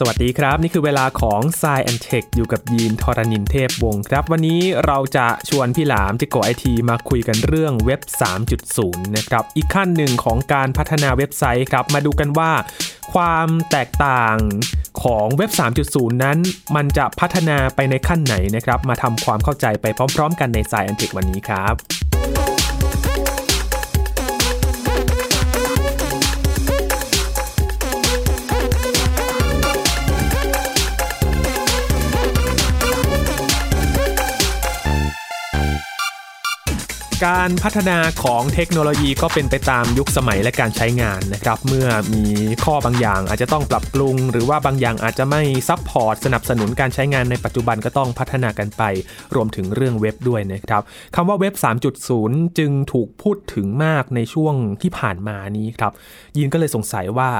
สวัสดีครับ นี่คือเวลาของ s ซแอนเทคอยู่กับยีนทรณินเทพวงศ์ครับ วันนี้เราจะชวนพี่หลามจิโกไอทีมาคุยกันเรื่องเว็บ 3.0 นะครับ อีกขั้นหนึ่งของการพัฒนาเว็บไซต์ครับ มาดูกันว่าความแตกต่างของเว็บ 3.0 นั้น มันจะพัฒนาไปในขั้นไหนนะครับ มาทำความเข้าใจไปพร้อม ๆ กันใน s ซแอนเทควันนี้ครับ การพัฒนาของเทคโนโลยีก็เป็นไปตามยุคสมัยและการใช้งานนะครับ เมื่อมีข้อบางอย่างอาจจะต้องปรับปรุง หรือว่าบางอย่างอาจจะไม่ซับพอร์ตสนับสนุนการใช้งานในปัจจุบันก็ต้องพัฒนากันไป รวมถึงเรื่องเว็บด้วยนะครับคำว่าเว็บ 3.0 จึงถูกพูดถึงมากในช่วงที่ผ่านมานี้ครับ ยินก็เลยสงสัยว่า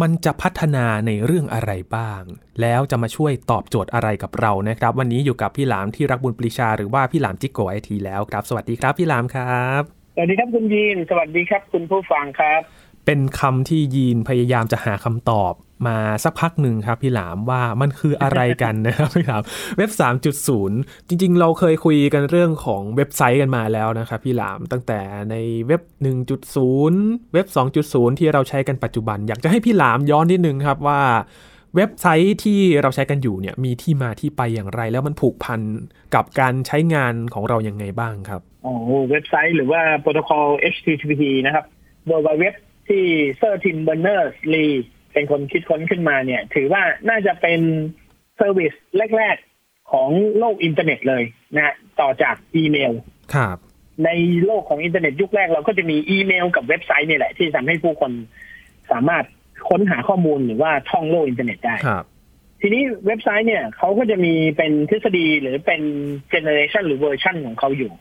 มันจะพัฒนาในเรื่องอะไรบ้าง แล้วจะมาช่วยตอบโจทย์อะไรกับเรานะครับ วันนี้อยู่กับพี่หลามที่รักบุญปรีชาหรือว่าพี่หลามจิกโกไอทีแล้วครับ สวัสดีครับพี่หลามครับสวัสดีครับคุณยีน สวัสดีครับคุณผู้ฟังครับ เป็นคำที่ยีนพยายามจะหาคำตอบ มาสักพักหนึ่งครับพี่หลามว่ามันคืออะไรกันนะครับพี่หลามเว็บ 3.0 จริง ๆ เราเคยคุยกันเรื่องของเว็บไซต์กันมาแล้วนะครับพี่หลามตั้งแต่ในเว็บ 1.0 เว็บ 2.0 ที่เราใช้กันปัจจุบัน อยากจะให้พี่หลามย้อนนิดนึงครับว่าเว็บไซต์ที่เราใช้กันอยู่เนี่ยมีที่มาที่ไปอย่างไร แล้วมันผูกพันกับการใช้งานของเราอย่างไงบ้างครับออ๋อเว็บไซต์หรือว่าโปรโตคอล HTTP นะครับโดยเว็บที่เซอร์ทิม เบอร์เนอร์สลีเป็นคนคิดค้นขึ้นมาเนี่ย ถือว่าน่าจะเป็น service แรก ๆ ของโลกอินเทอร์เน็ตเลยนะต่อจากอีเมลครับในโลกของอินเทอร์เน็ตยุคแรกเราก็จะมีอีเมลกับเว็บไซต์นี่แหละ ที่ทำให้ผู้คนสามารถค้นหาข้อมูลหรือว่าท่องโลกอินเทอร์เน็ตได้ครับทีนี้เว็บไซต์เนี่ยเขาก็จะมีเป็นทฤษฎีหรือเป็นเจเนอเรชันหรือเวอร์ชันของเขาอยู่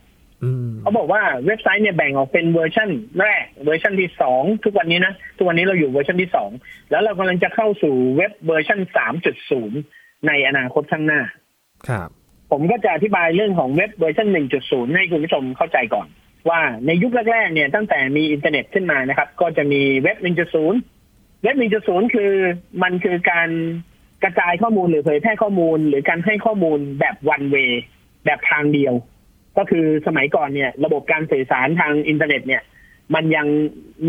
เขาบอกว่าเว็บไซต์เนี่ยแบ่งออกเป็นเวอร์ชันแรกเวอร์ชันที่สองทุกวันนี้นะทุกวันนี้เราอยู่เวอร์ชันที่สองแล้วเรากำลังจะเข้าสู่เว็บเวอร์ชันสามจุดศูนย์ในอนาคตข้างหน้า ครับ ผมก็จะอธิบายเรื่องของเว็บเวอร์ชันหนึ่งจุดศูนย์ให้คุณผู้ชมเข้าใจก่อน ว่าในยุคแรกๆเนี่ยตั้งแต่มีอินเทอร์เน็ตขึ้นมานะครับ ก็จะมีเว็บหนึ่งจุดศูนย์เว็บหนึ่งจุดศูนย์คือมันคือการกระจายข้อมูลหรือเผยแพร่ข้อมูล หรือการให้ข้อมูลแบบ one way แบบทางเดียว ก็คือสมัยก่อนเนี่ย ระบบการสื่อสารทางอินเทอร์เน็ตเนี่ย มันยัง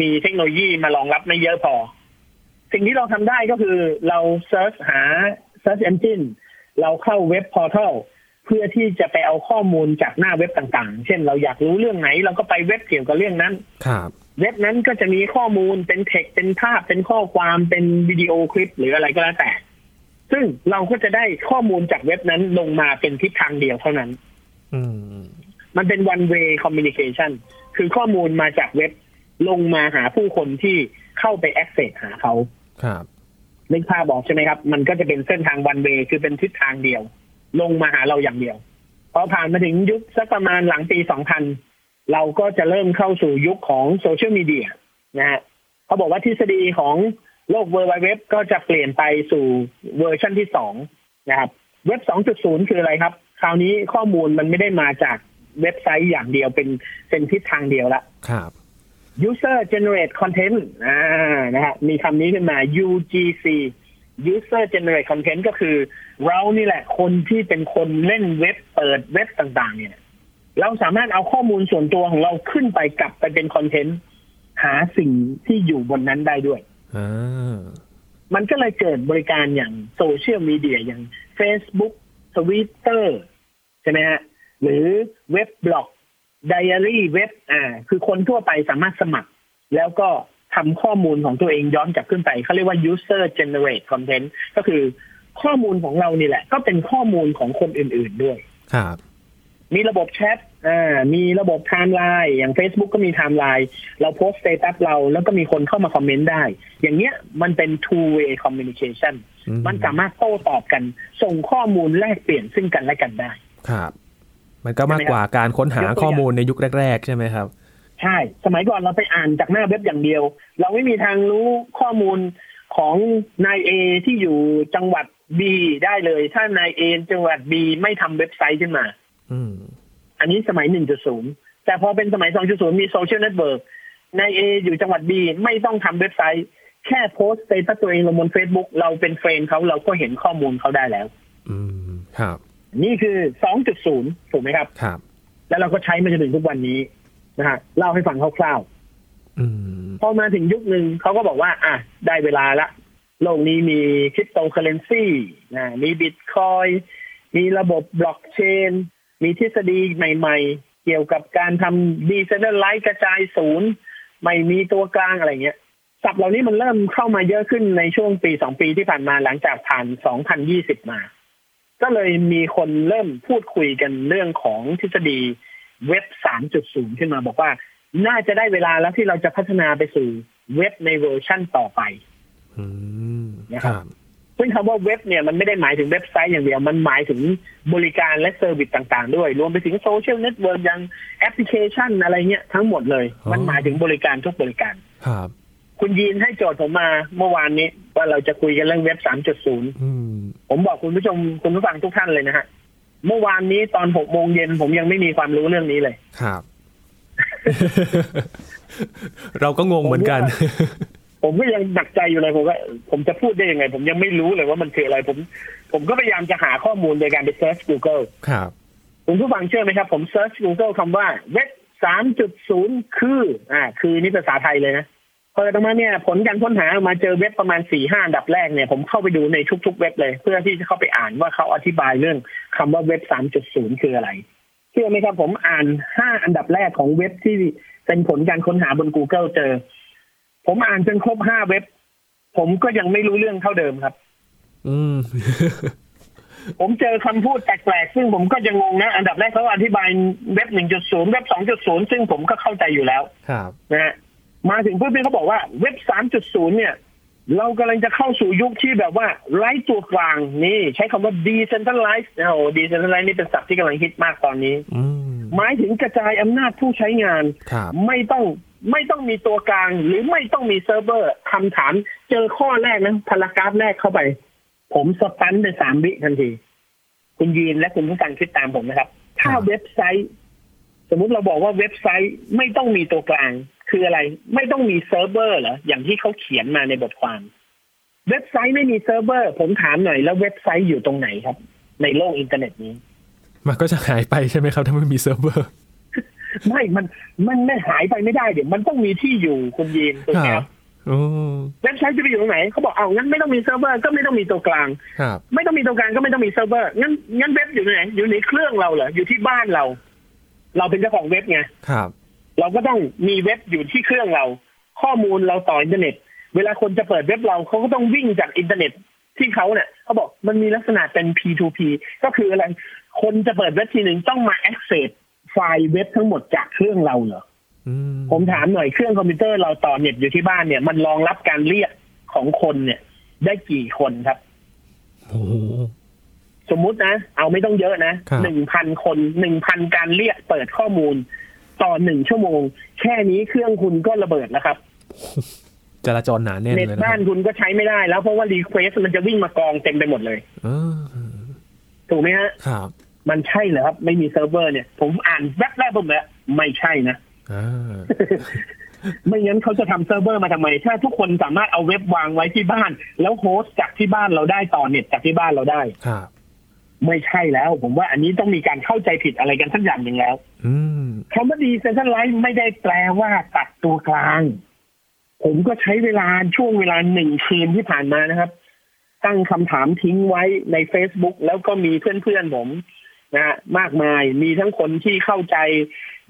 มีเทคโนโลยีมารองรับไม่เยอะพอ สิ่งที่เราทำได้ก็คือเรา search หา Search Engine เราเข้าเว็บ portal เพื่อที่จะไปเอาข้อมูลจากหน้าเว็บต่างๆ เช่นเราอยากรู้เรื่องไหน เราก็ไปเว็บเกี่ยวกับเรื่องนั้น ครับ เว็บนั้นก็จะมีข้อมูลเป็นเท็กเป็นภาพ เป็นข้อความเป็นวิดีโอคลิปหรืออะไรก็แล้วแต่ ซึ่งเราก็จะได้ข้อมูลจากเว็บนั้นลงมาเป็นทิศทางเดียวเท่านั้นอื มมันเป็น one way communication คือข้อมูลมาจากเว็บลงมาหาผู้คนที่เข้าไป access หาเขาครับนึกภาพบอกใช่ไหมครับ มันก็จะเป็นเส้นทาง one way คือเป็นทิศทางเดียว ลงมาหาเราอย่างเดียวพอผ่านมาถึงยุคสักประมาณหลังปี 2000 เราก็จะเริ่มเข้าสู่ยุคของโซเชียลมีเดียนะฮะเขาบอกว่าทฤษฎีของโลก World Wide Web ก็จะเปลี่ยนไปสู่เวอร์ชันที่สองนะครับ เว็บ 2.0 คืออะไรครับ คราวนี้ข้อมูลมันไม่ได้มาจากเว็บไซต์อย่างเดียวเป็นเป็นทิศทางเดียวละครับ user generate content อ่านะฮะมีคำนี้ขึ้นมา UGC user generate content ก็คือ เรานี่แหละคนที่เป็นคนเล่นเว็บเปิดเว็บต่างๆ เนี่ย เราสามารถเอาข้อมูลส่วนตัวของเราขึ้นไปกลับไปเป็นคอนเทนต์หาสิ่งที่อยู่บนนั้นได้ด้วยมันก็เลยเกิดบริการอย่างโซเชียลมีเดียอย่าง Facebook Twitter ใช่ไหมฮะหรือเว็บบล็อกไดอารี่เว็บอ่าคือคนทั่วไปสามารถสมัคร แล้วก็ทำข้อมูลของตัวเองย้อนกลับขึ้นไปเขาเรียกว่า user generate content ก็คือข้อมูลของเรานี่แหละ ก็เป็นข้อมูลของคนอื่น ๆด้วย ครับ มีระบบแชทอ่ามีระบบไทม์ไลน์อย่าง Facebook ก็มีไทม์ไลน์เราโพสต์ status เราแล้วก็มีคนเข้ามาคอมเมนต์ได้ อย่างเงี้ยมันเป็น two way communication มันสามารถโต้ตอบกัน ส่งข้อมูลแลกเปลี่ยนซึ่งกันและกันได้ ครับ มันก็มากกว่าการค้นหาข้อมูลในยุคแรก ๆ ใช่ไหมครับ ใช่ สมัยก่อนเราไปอ่านจากหน้าเว็บอย่างเดียว เราไม่มีทางรู้ข้อมูลของนายเอที่อยู่จังหวัดบีได้เลย ถ้านายเอจังหวัดบีไม่ทำเว็บไซต์ขึ้นมา อืม อันนี้สมัยหนึ่งจุดศูนย์แต่พอเป็นสมัยสองจุดศูนย์มีโซเชียลเน็ตเวิร์กนายเออยู่จังหวัดบีไม่ต้องทำเว็บไซต์ แค่โพสต์ status ตัวเองลงบน Facebook เราเป็น friend เขาเราก็เห็นข้อมูลเขาได้แล้ว อืม ครับ นี่คือ2.0ถูกไหมครับ ครับ แล้วเราก็ใช้มาจนถึงทุกวันนี้นะฮะเล่าให้ฟังคร่าวๆ อืมพอมาถึงยุคหนึ่งเขาก็บอกว่า อะได้เวลาละ โลกนี้มีคริปโตเคอเรนซีนะมีบิตคอยน์มีระบบบล็อกเชน มีทฤษฎีใหม่ๆ เกี่ยวกับการทำ decentralized กระจายศูนย์ ไม่มีตัวกลางอะไรเงี้ยศัพท์เหล่านี้มันเริ่มเข้ามาเยอะขึ้นในช่วงปีสองปีที่ผ่านมาหลังจากผ่าน2020มา ก็เลยมีคนเริ่มพูดคุยกันเรื่องของทฤษฎีเว็บ 3.0 ขึ้นมาบอกว่า น่าจะได้เวลาแล้วที่เราจะพัฒนาไปสู่เว็บในเวอร์ชั่นต่อไปอืมนะคครัรับบซึ่งคำว่าเว็บเนี่ยมันไม่ได้หมายถึงเว็บไซต์อย่างเดียว มันหมายถึงบริการและ service ต่างๆ ด้วย รวมไปถึงโซเชียลเน็ตเวิร์กยันแอปพลิเคชันอะไรเงี้ยทั้งหมดเลยอ๋อมันหมายถึงบริการทุกบริการ ครับ คุณยีนให้โจทย์ผมมาเมื่อวานนี้ ว่าเราจะคุยกันเรื่องเว็บ3.0อืมผมบอกคุณผู้ชมคุณผู้ฟังทุกท่านเลยนะฮะเมื่อวานนี้ตอนหกโมงเย็นผมยังไม่มีความรู้เรื่องนี้เลยครับ เราก็งงเหมือนกัน ผมก็ยังหนักใจอยู่เลยผมว่าผมจะพูดได้ยังไง ผมยังไม่รู้เลยว่ามันคืออะไร ผม ผมก็พยายามจะหาข้อมูลโดยการไปเซิร์ช Google ครับคุณผู้ฟังเชื่อไหมครับ ผม search Google คำว่าเว็บ3.0คือ อ่า คือนี่ภาษาไทยเลยนะ พอตรงมาเนี่ย ผลการค้นหาออกมาเจอเว็บประมาณสี่ห้าอันดับแรกเนี่ยผมเข้าไปดูในทุก ๆ เว็บเลย เพื่อที่จะเข้าไปอ่านว่าเขาอธิบายเรื่องคำว่าเว็บ3.0คืออะไรเชื่อไหมครับผมอ่านห้าอันดับแรกของเว็บที่เป็นผลการค้นหาบน Google เจอ ผมอ่านจนครบห้าเว็บ ผมก็ยังไม่รู้เรื่องเท่าเดิมครับ อืม ผมเจอคำพูดแปลกๆซึ่งผมก็จะงงนะ อันดับแรกเขาอธิบายเว็บ1.0เว็บ2.0ซึ่งผมก็เข้าใจอยู่แล้ว ครับ นะฮะ มาถึงปุ๊บเนี่ยเขาบอกว่าเว็บ 3.0 เนี่ย เรากำลังจะเข้าสู่ยุคที่แบบว่า ไร้ตัวกลางนี่ ใช้คำว่า decentralized นะโอ้ decentralized นี่เป็นศัพท์ที่กำลังฮิตมากตอนนี้อืมหมายถึงกระจายอำนาจผู้ใช้งานครับไม่ต้องไม่ต้องมีตัวกลาง หรือไม่ต้องมีเซิร์ฟเวอร์คำถาม เจอข้อแรกนะ paragraph แรกเข้าไป ผม stun ไปสามวิทันที คุณยีนและคุณผู้ฟังคิดตามผมนะครับ ถ้าเว็บไซต์ สมมุติเราบอกว่าเว็บไซต์ไม่ต้องมีตัวกลาง คืออะไรไม่ต้องมีเซิร์ฟเวอร์เหรออย่างที่เขาเขียนมาในบทความ เว็บไซต์ไม่มีเซิร์ฟเวอร์ ผมถามหน่อยแล้วเว็บไซต์อยู่ตรงไหนครับ ในโลกอินเทอร์เน็ตนี้ มันก็จะหายไปใช่ไหมครับถ้าไม่มีเซิร์ฟเวอร์ไม่ มัน มันไม่หายไปไม่ได้เดี๋ยวมันต้องมีที่อยู่คุณยีนถูกไหมครับอืมเว็บไซต์จะไปอยู่ตรงไหนเขาบอกเอางั้นไม่ต้องมีเซิร์ฟเวอร์ก็ไม่ต้องมีตัวกลางครับไม่ต้องมีตัวกลางก็ไม่ต้องมีเซิร์ฟเวอร์งั้นงั้นเว็บอยู่ไหนอยู่ในเครื่องเราเหรออยู่ที่บ้านเรา เราเป็นเจ้าของเว็บไงครับ เราก็ต้องมีเว็บอยู่ที่เครื่องเรา ข้อมูลเราต่ออินเทอร์เน็ต เวลาคนจะเปิดเว็บเราเขาก็ต้องวิ่งจากอินเทอร์เน็ตที่เขาเนี่ยเขาบอกมันมีลักษณะเป็น P2P ก็คืออะไร คนจะเปิดเว็บทีหนึ่งต้องมา access ไฟล์เว็บทั้งหมดจากเครื่องเราเหรออืมผมถามหน่อยเครื่องคอมพิวเตอร์เราต่อเน็ตอยู่ที่บ้านเนี่ย มันรองรับการเรียกของคนเนี่ย ได้กี่คนครับโอ้โหสมมุตินะ เอาไม่ต้องเยอะนะครับหนึ่งพันคนหนึ่งพันการเรียกเปิดข้อมูล ต่อหนึ่งชั่วโมง แค่นี้เครื่องคุณก็ระเบิดแล้วครับจราจรหนาแน่นเน็ตเลยนะบ้านคุณก็ใช้ไม่ได้แล้วเพราะว่า request มันจะวิ่งมากองเต็มไปหมดเลยเออถูกไหมฮะครับ มันใช่เหรอครับ ไม่มีเซิร์ฟเวอร์เนี่ย ผมอ่านแวบแรกผมแล้วไม่ใช่นะอ่าไม่งั้นเขาจะทำเซิร์ฟเวอร์มาทำไม ถ้าทุกคนสามารถเอาเว็บวางไว้ที่บ้าน แล้ว host จากที่บ้านเราได้ต่อเน็ตจากที่บ้านเราได้ครับ ไม่ใช่แล้ว ผมว่าอันนี้ต้องมีการเข้าใจผิดอะไรกันสักอย่างหนึ่งแล้วอืมคำว่า decentralized ไม่ได้แปลว่าตัดตัวกลาง ผมก็ใช้เวลาช่วงเวลาหนึ่งคืนที่ผ่านมานะครับ ตั้งคำถามทิ้งไว้ใน Facebook แล้วก็มีเพื่อนๆผมนะฮะมากมายมีทั้งคนที่เข้าใจ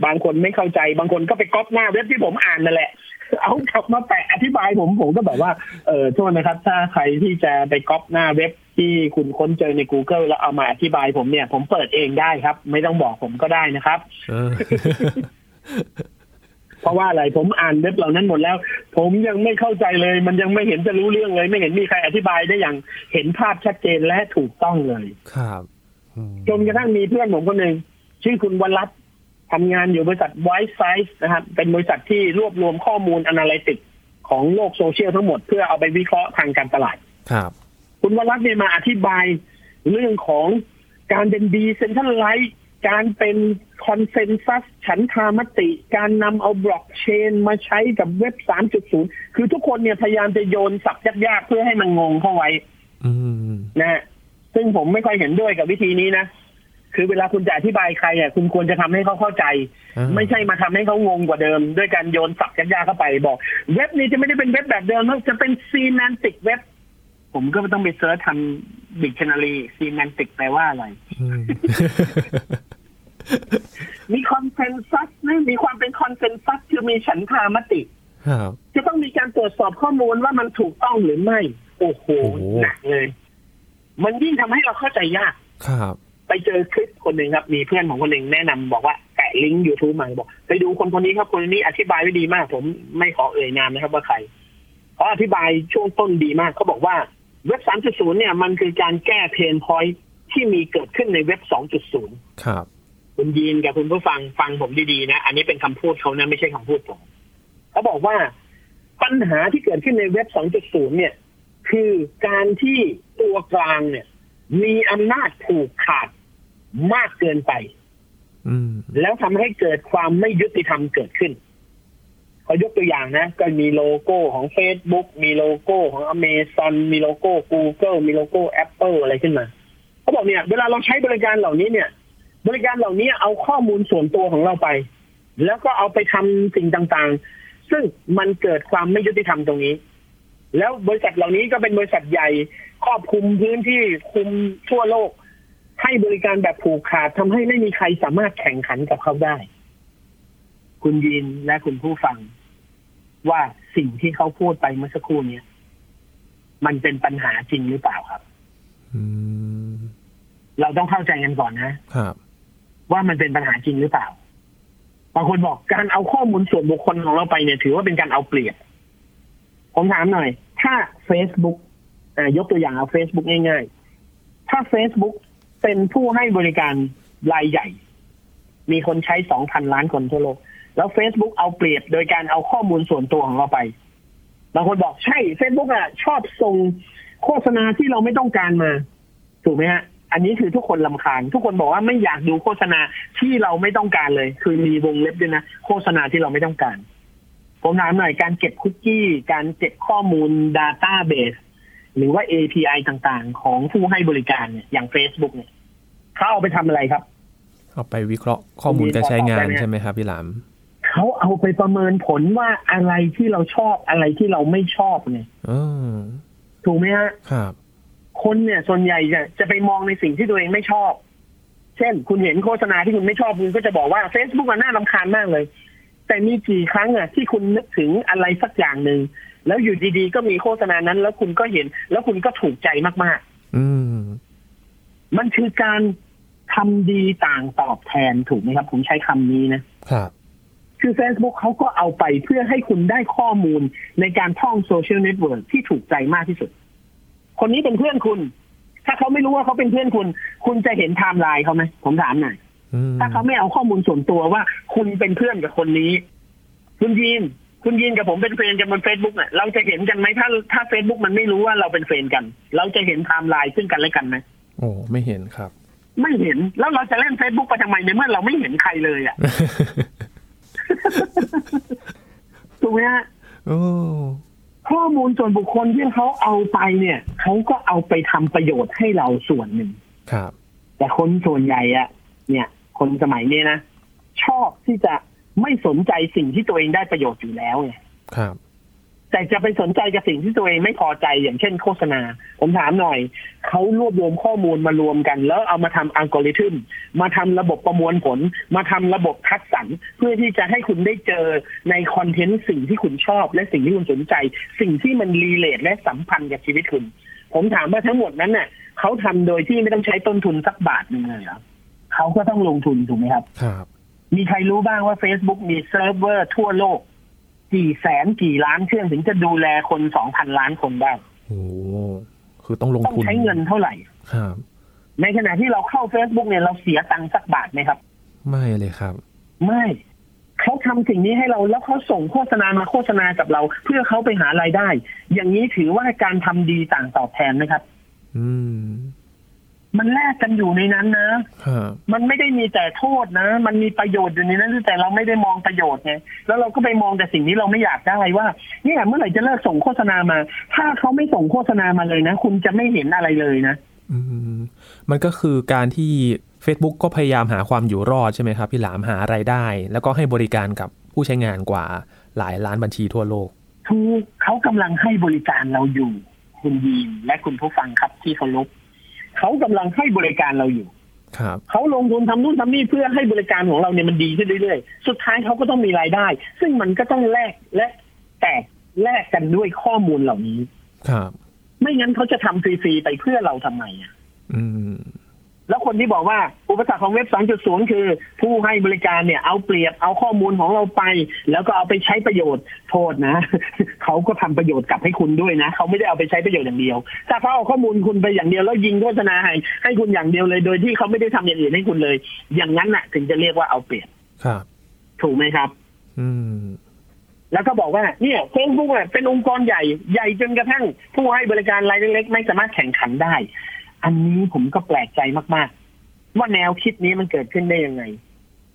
บางคนไม่เข้าใจ บางคนก็ไปก๊อปหน้าเว็บที่ผมอ่านนั่นแหละ เอากลับมาแปะอธิบายผมผมก็แบบว่าเออโทษนะครับ ถ้าใครที่จะไปก๊อปหน้าเว็บ ที่คุณค้นเจอใน Google แล้วเอามาอธิบายผมเนี่ย ผมเปิดเองได้ครับ ไม่ต้องบอกผมก็ได้นะครับเออเพราะว่าอะไรผมอ่านเว็บเหล่านั้นหมดแล้ว ผมยังไม่เข้าใจเลย มันยังไม่เห็นจะรู้เรื่องเลย ไม่เห็นมีใครอธิบายได้อย่างเห็นภาพชัดเจนและถูกต้องเลย ครับอืมจนกระทั่งมีเพื่อนผมคนหนึ่งชื่อคุณวรัตน์ทำงานอยู่บริษัท Wisesight นะครับเป็นบริษัทที่รวบรวมข้อมูล analytic ของโลกโซเชียลทั้งหมดเพื่อเอาไปวิเคราะห์ทางการตลาด ครับ คุณวรัตน์เนี่ยมาอธิบายเรื่องของการเป็น decentralizedการเป็น consensus ฉันทามติ การนำเอาบล็อกเชนมาใช้กับเว็บ 3.0 คือทุกคนเนี่ยพยายามจะโยนศัพท์ยากๆ เพื่อให้มันงงเข้าไว้อืมนะฮะซึ่งผมไม่ค่อยเห็นด้วยกับวิธีนี้นะ คือเวลาคุณจะอธิบายใครอะคุณควรจะทำให้เขาเข้าใจอ่าไม่ใช่มาทำให้เขางงกว่าเดิม ด้วยการโยนศัพท์ยากๆเข้าไปบอก เว็บนี้จะไม่ได้เป็นเว็บแบบเดิมจะเป็น semantic web ผมก็ต้องไป search ทำ dictionary semantic แปลว่าอะไรอืมมี consensus นะมีความเป็น consensus คือมีฉันทามติครับจะต้องมีการตรวจสอบข้อมูลว่ามันถูกต้องหรือไม่โอ้โหโอ้โหหนักเลย มันยิ่งทำให้เราเข้าใจยาก ครับ ไปเจอคลิปคนหนึ่งครับ มีเพื่อนของคนหนึ่งแนะนำบอกว่าแปะลิงก์ YouTube มาบอก ไปดูคนคนนี้ครับ คนนี้อธิบายไว้ดีมาก ผมไม่ขอเอ่ยนามนะครับว่าใครเขาอธิบายช่วงต้นดีมากเขาบอกว่า เว็บ 3.0 เนี่ยมันคือการแก้เพนพอยที่มีเกิดขึ้นในเว็บ 2.0 ครับ คุณยีนกับคุณผู้ฟังฟังผมดีๆนะ อันนี้เป็นคำพูดเขานะไม่ใช่คำพูดผมเขาบอกว่าปัญหาที่เกิดขึ้นในเว็บ 2.0 เนี่ย คือการที่ตัวกลางเนี่ย มีอำนาจผูกขาดมากเกินไปอืมแล้วทำให้เกิดความไม่ยุติธรรมเกิดขึ้น เขายกตัวอย่างนะ ก็มีโลโก้ของ Facebook มีโลโก้ของ Amazon มีโลโก้ Google มีโลโก้ Apple อะไรขึ้นมาเขาบอกเนี่ย เวลาเราใช้บริการเหล่านี้เนี่ย บริการเหล่านี้เอาข้อมูลส่วนตัวของเราไป แล้วก็เอาไปทำสิ่งต่างๆ ซึ่งมันเกิดความไม่ยุติธรรมตรงนี้ แล้วบริษัทเหล่านี้ก็เป็นบริษัทใหญ่ครอบคลุมพื้นที่คุมทั่วโลก ให้บริการแบบผูกขาดทำให้ไม่มีใครสามารถแข่งขันกับเขาได้ คุณยินและคุณผู้ฟัง ว่าสิ่งที่เขาพูดไปเมื่อสักครู่เนี้ยมันเป็นปัญหาจริงหรือเปล่าครับอืมเราต้องเข้าใจกันก่อนนะครับว่ามันเป็นปัญหาจริงหรือเปล่าบางคนบอกการเอาข้อมูลส่วนบุคคลของเราไปเนี่ย ถือว่าเป็นการเอาเปรียบ ผมถามหน่อย ถ้า Facebook อ่ายกตัวอย่างเอา Facebook ง่ายๆ ถ้า Facebook เป็นผู้ให้บริการรายใหญ่ มีคนใช้สองพันล้านคนทั่วโลก แล้ว Facebook เอาเปรียบโดยการเอาข้อมูลส่วนตัวของเราไป บางคนบอกใช่ Facebook อะชอบส่งโฆษณาที่เราไม่ต้องการมา ถูกไหมฮะ อันนี้คือทุกคนลำคาญ ทุกคนบอกว่าไม่อยากดูโฆษณาที่เราไม่ต้องการเลย คือมีวงเล็บด้วยนะ โฆษณาที่เราไม่ต้องการ ผมถามหน่อยการเก็บคุกกี้ การเก็บข้อมูล Database หรือว่า API ต่างๆ ของผู้ให้บริการเนี่ยอย่าง Facebook เนี่ยเขาเอาไปทำอะไรครับ เอาไปวิเคราะห์ข้อมูลการใช้งานใช่ไหมครับพี่หลาม เขาเอาไปประเมินผลว่าอะไรที่เราชอบอะไรที่เราไม่ชอบเนี่ยอืมถูกไหมฮะครับ คนเนี่ยส่วนใหญ่จะจะไปมองในสิ่งที่ตัวเองไม่ชอบ เช่น คุณเห็นโฆษณาที่คุณไม่ชอบคุณก็จะบอกว่า Facebook มันน่ารำคาญมากเลย แต่มีกี่ครั้งอะที่คุณนึกถึงอะไรสักอย่างหนึ่งแล้วอยู่ดีๆ ก็มีโฆษณานั้น แล้วคุณก็เห็น แล้วคุณก็ถูกใจมากอืมๆมันคือการทำดีต่างตอบแทนถูกไหมครับ ผมใช้คำนี้นะครับ คือ Facebook เขาก็เอาไปเพื่อให้คุณได้ข้อมูลในการท่องโซเชียลเน็ตเวิร์กที่ถูกใจมากที่สุด คนนี้เป็นเพื่อนคุณ ถ้าเขาไม่รู้ว่าเขาเป็นเพื่อนคุณ คุณจะเห็นไทม์ไลน์เขาไหมผมถามหน่อยอืมถ้าเขาไม่เอาข้อมูลส่วนตัวว่า คุณเป็นเพื่อนกับคนนี้ คุณยีนคุณยีนกับผมเป็น friend กันบนเฟซบุ๊กอะเราจะเห็นกันไหมถ้าถ้าเฟซบุ๊กมันไม่รู้ว่าเราเป็น friend กัน เราจะเห็นไทม์ไลน์ซึ่งกันและกันไหมโอ้ไม่เห็นครับ ไม่เห็นแล้วเราจะเล่นเฟซบุ๊กไปทำไมในเมื่อเราไม่เห็นใครเลยอะ ถูกไหมฮะโอ้ข้อมูลส่วนบุคคลที่เขาเอาไปเนี่ยเขาก็เอาไปทำประโยชน์ให้เราส่วนหนึ่งครับ แต่คนส่วนใหญ่อะเนี่ย คนสมัยนี้นะชอบที่จะไม่สนใจสิ่งที่ตัวเองได้ประโยชน์อยู่แล้วไงครับ แต่จะไปสนใจกับสิ่งที่ตัวเองไม่พอใจอย่างเช่นโฆษณา ผมถามหน่อย เขารวบรวมข้อมูลมารวมกัน แล้วเอามาทำอัลกอริทึมมาทำระบบประมวลผล มาทำระบบคัดสรรเพื่อที่จะให้คุณได้เจอในคอนเทนต์สิ่งที่คุณชอบ และสิ่งที่คุณสนใจ สิ่งที่มันรีเลทและสัมพันธ์กับชีวิตคุณ ผมถามว่าทั้งหมดนั้นน่ะเขาทำโดยที่ไม่ต้องใช้ต้นทุนสักบาทหนึ่งเลยเหรอเขาก็ต้องลงทุนถูกไหมครับ ครับ มีใครรู้บ้างว่า Facebook มีเซิร์ฟเวอร์ทั่วโลก กี่แสนกี่ล้านเครื่องถึงจะดูแลคนสองพันล้านคนได้โอ้คือต้องลงต้องทุนใช้เงินเท่าไหร่ครับในขณะที่เราเข้า Facebook เนี่ยเราเสียตังค์สักบาทไหมครับ ไม่เลยครับ ไม่เขาทำสิ่งนี้ให้เราแล้วเขาส่งโฆษณามาโฆษณากับเรา เพื่อเขาไปหารายได้ อย่างนี้ถือว่าการทำดีต่างตอบแทนไหมครับ อืม มันแลกกันอยู่ในนั้นนะครับมันไม่ได้มีแต่โทษนะ มันมีประโยชน์อยู่ในนั้นแต่เราไม่ได้มองประโยชน์ไงแล้วเราก็ไปมองแต่สิ่งที่เราไม่อยากได้ว่าเนี่ยเมื่อไหร่จะเลิกส่งโฆษณามา ถ้าเขาไม่ส่งโฆษณามาเลยนะ คุณจะไม่เห็นอะไรเลยนะอืมมันก็คือการที่ Facebook ก็พยายามหาความอยู่รอดใช่ไหมครับ พี่หลามหาไรายได้ แล้วก็ให้บริการกับผู้ใช้งานกว่าหลายล้านบัญชีทั่วโลกถูกเขากำลังให้บริการเราอยู่คุณยีนและคุณผู้ฟังครับที่เคารพ เขากำลังให้บริการเราอยู่ครับเขาลงทุนทำนู่นทำนี่เพื่อให้บริการของเราเนี่ยมันดีขึ้นเรื่อยๆ สุดท้ายเขาก็ต้องมีรายได้ ซึ่งมันก็ต้องแลกและแตกแลกกันด้วยข้อมูลเหล่านี้ ครับ ไม่งั้นเขาจะทำฟรีๆไปเพื่อเราทำไมอะ อืม แล้วคนที่บอกว่าอุปสรรคของเว็บ 2.0 คือ ผู้ให้บริการเนี่ยเอาเปรียบเอาข้อมูลของเราไป แล้วก็เอาไปใช้ประโยชน์โทษนะเขาก็ทำประโยชน์กลับให้คุณด้วยนะเขาไม่ได้เอาไปใช้ประโยชน์อย่างเดียวถ้าเขาเอาข้อมูลคุณไปอย่างเดียวแล้วยิงโฆษณาให้ให้คุณอย่างเดียวเลย โดยที่เขาไม่ได้ทำอย่างอื่นให้คุณเลย อย่างนั้นน่ะ ถึงจะเรียกว่าเอาเปรียบครับ ถูกไหมครับ อืมแล้วก็บอกว่าเนี่ยเฟซบุ๊กอะเป็นองค์กรใหญ่ใหญ่จนกระทั่งผู้ให้บริการรายเล็กๆไม่สามารถแข่งขันได้ อันนี้ผมก็แปลกใจมากๆ ว่าแนวคิดนี้มันเกิดขึ้นได้ยังไง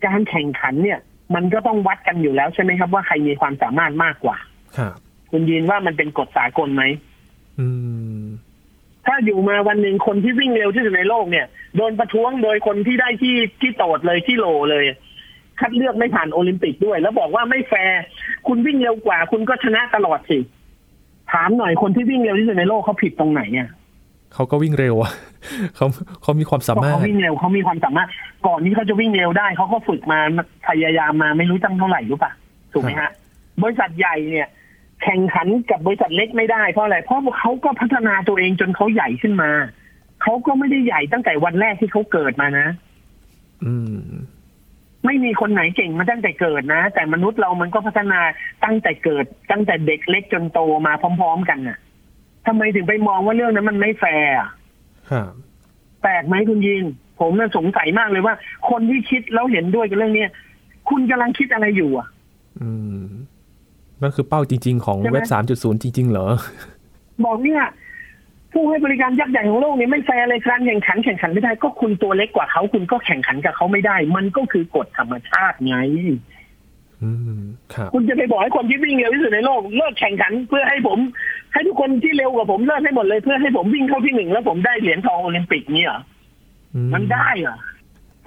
การแข่งขันเนี่ย มันก็ต้องวัดกันอยู่แล้วใช่ไหมครับว่าใครมีความสามารถมากกว่าครับคุณยินว่ามันเป็นกฎสากลไหมอืมถ้าอยู่มาวันหนึ่งคนที่วิ่งเร็วที่สุดในโลกเนี่ย โดนประท้วงโดยคนที่ได้ที่ที่โตดเลยที่โหลเลย คัดเลือกไม่ผ่านโอลิมปิกด้วย แล้วบอกว่าไม่แฟร์คุณวิ่งเร็วกว่า คุณก็ชนะตลอดสิถามหน่อยคนที่วิ่งเร็วที่สุดในโลกเขาผิดตรงไหนอะ เขาก็วิ่งเร็วอะเขาเขามีความสาเพราะมารถเขาวิ่งเร็วเขามีความสามารถ ก่อนนี้เขาจะวิ่งเร็วได้เขาก็ฝึกมาพยายามมาไม่รู้ตั้งเท่าไหร่รู้ปะถูกไหมฮะ บริษัทใหญ่เนี่ย แข่งขันกับบริษัทเล็กไม่ได้เพราะอะไรเพราะเขาก็พัฒนาตัวเองจนเขาใหญ่ขึ้นมาเขาก็ไม่ได้ใหญ่ตั้งแต่วันแรกที่เขาเกิดมานะ อืม ไม่มีคนไหนเก่งมาตั้งแต่เกิดนะแต่มนุษย์เรามันก็พัฒนาตั้งแต่เกิด ตั้งแต่เด็กเล็กจนโตมาพร้อม ๆ กันน่ะ ทำไมถึงไปมองว่าเรื่องนั้นมันไม่แฟร์อะครับแปลกไหมคุณยิน ผมน่ะสงสัยมากเลยว่า คนที่คิดแล้วเห็นด้วยกับเรื่องเนี้ยคุณกำลังคิดอะไรอยู่อะ อืมนั่นคือเป้าจริง ๆ ของใช่ไหมเว็บ3.0จริง ๆ เหรอ บอกเนี่ยผู้ให้บริการยักษ์ใหญ่ของโลกเนี่ยไม่แฟร์เลยการแข่งขันแข่งขันไม่ได้ก็คุณตัวเล็กกว่าเขาคุณก็แข่งขันกับเขาไม่ได้ มันก็คือกฎธรรมชาติไงอืมครับคุณจะไปบอกให้คนที่วิ่งเร็วที่สุดในโลกเลิกแข่งขันเพื่อให้ผม ให้ทุกคนที่เร็วกว่าผมเลิกให้หมดเลยเพื่อให้ผมวิ่งเข้าที่หนึ่งแล้วผมได้เหรียญทองโอลิมปิกเนี่ยเหรออืมันได้เหรอ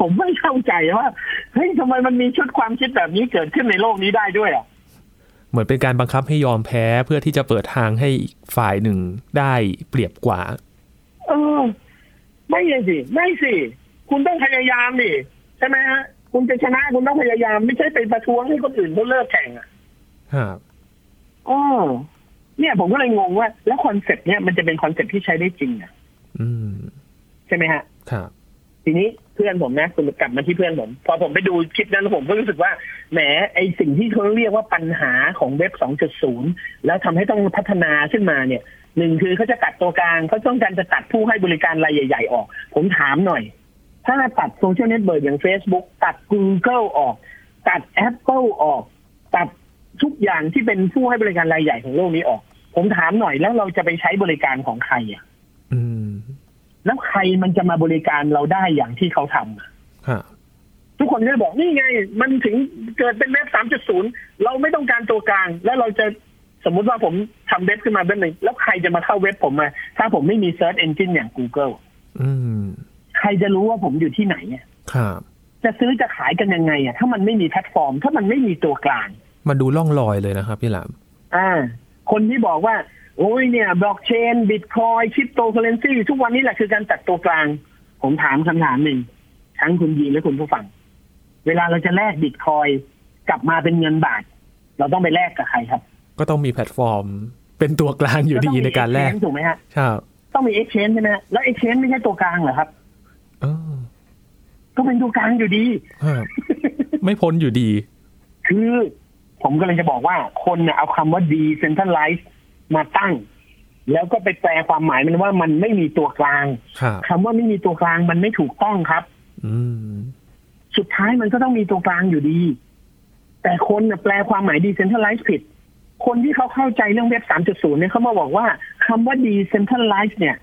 ผมไม่เข้าใจว่าเฮ้ยทำไมมันมีชุดความคิดแบบนี้เกิดขึ้นในโลกนี้ได้ด้วยอะเหมือนเป็นการบังคับให้ยอมแพ้เพื่อที่จะเปิดทางให้อีกฝ่ายหนึ่งได้เปรียบกว่า เออ ไม่เลยสิไม่สิ คุณต้องพยายามดิใช่ไหมฮะคุณจะชนะคุณต้องพยายาม ไม่ใช่ไปประท้วงให้คนอื่นเขาเลิกแข่งอะครับอ๋อ เนี่ยผมก็เลยงงว่า แล้วคอนเซ็ปต์เนี่ยมันจะเป็นคอนเซ็ปต์ที่ใช้ได้จริงอะอืมใช่ไหมฮะครับทีนี้เพื่อนผมนะคุณกลับมาที่เพื่อนผม พอผมไปดูคลิปนั้นแล้วผมก็รู้สึกว่าแหมไอสิ่งที่เขาเรียกว่าปัญหาของเว็บ 2.0 แล้วทำให้ต้องพัฒนาขึ้นมาเนี่ยหนึ่งคือเขาจะตัดตัวกลางเขาต้องการจะตัดผู้ให้บริการรายใหญ่ ๆ ออก ผมถามหน่อย ถ้าตัดโซเชียลเน็ตเวิร์กอย่าง Facebook ตัด Google ออก ตัด Apple ออกตัด ทุกอย่างที่เป็นผู้ให้บริการรายใหญ่ของโลกนี้ออก ผมถามหน่อยแล้วเราจะไปใช้บริการของใครอะอืมแล้วใครมันจะมาบริการเราได้อย่างที่เขาทำอะครับทุกคนก็จะบอกนี่ไง มันถึงเกิดเป็นเว็บ3.0เราไม่ต้องการตัวกลาง แล้วเราจะสมมุติว่าผมทำเว็บขึ้นมาเว็บหนึ่งแล้วใครจะมาเข้าเว็บผมมา ถ้าผมไม่มี Search Engine อย่าง Google อืมใครจะรู้ว่าผมอยู่ที่ไหนอะครับจะซื้อจะขายกันยังไงอะถ้ามันไม่มีแพลตฟอร์ม ถ้ามันไม่มีตัวกลาง มาดูล่องรอยเลยนะครับพี่หลามอ่า คนที่บอกว่า โอ้ยเนี่ยบล็อกเชนบิตคอยคริปโตเคอเรนซีทุกวันนี้แหละคือการตัดตัวกลาง ผมถามคำถามหนึ่ง ทั้งคุณยีนและคุณผู้ฟัง เวลาเราจะแลกบิตคอยกลับมาเป็นเงินบาท เราต้องไปแลกกับใครครับ ก็ต้องมีแพลตฟอร์ม เป็นตัวกลางอยู่ดีในการแลกถูกไหมฮะครับต้องมี exchange ใช่ไหมฮะแล้ว exchange ไม่ใช่ตัวกลางเหรอครับเออก็เป็นตัวกลางอยู่ดีครับไม่พ้นอยู่ดี คือ ผมก็เลยจะบอกว่าคนเนี่ยเอาคำว่า decentralized มาตั้ง แล้วก็ไปแปลความหมายมันว่ามันไม่มีตัวกลางครับคำว่าไม่มีตัวกลางมันไม่ถูกต้องครับอืมสุดท้ายมันก็ต้องมีตัวกลางอยู่ดี แต่คนน่ะแปลความหมาย decentralized ผิด คนที่เขาเข้าใจเรื่องเว็บ3.0เนี่ยเขามาบอกว่าคำว่า decentralized เนี่ย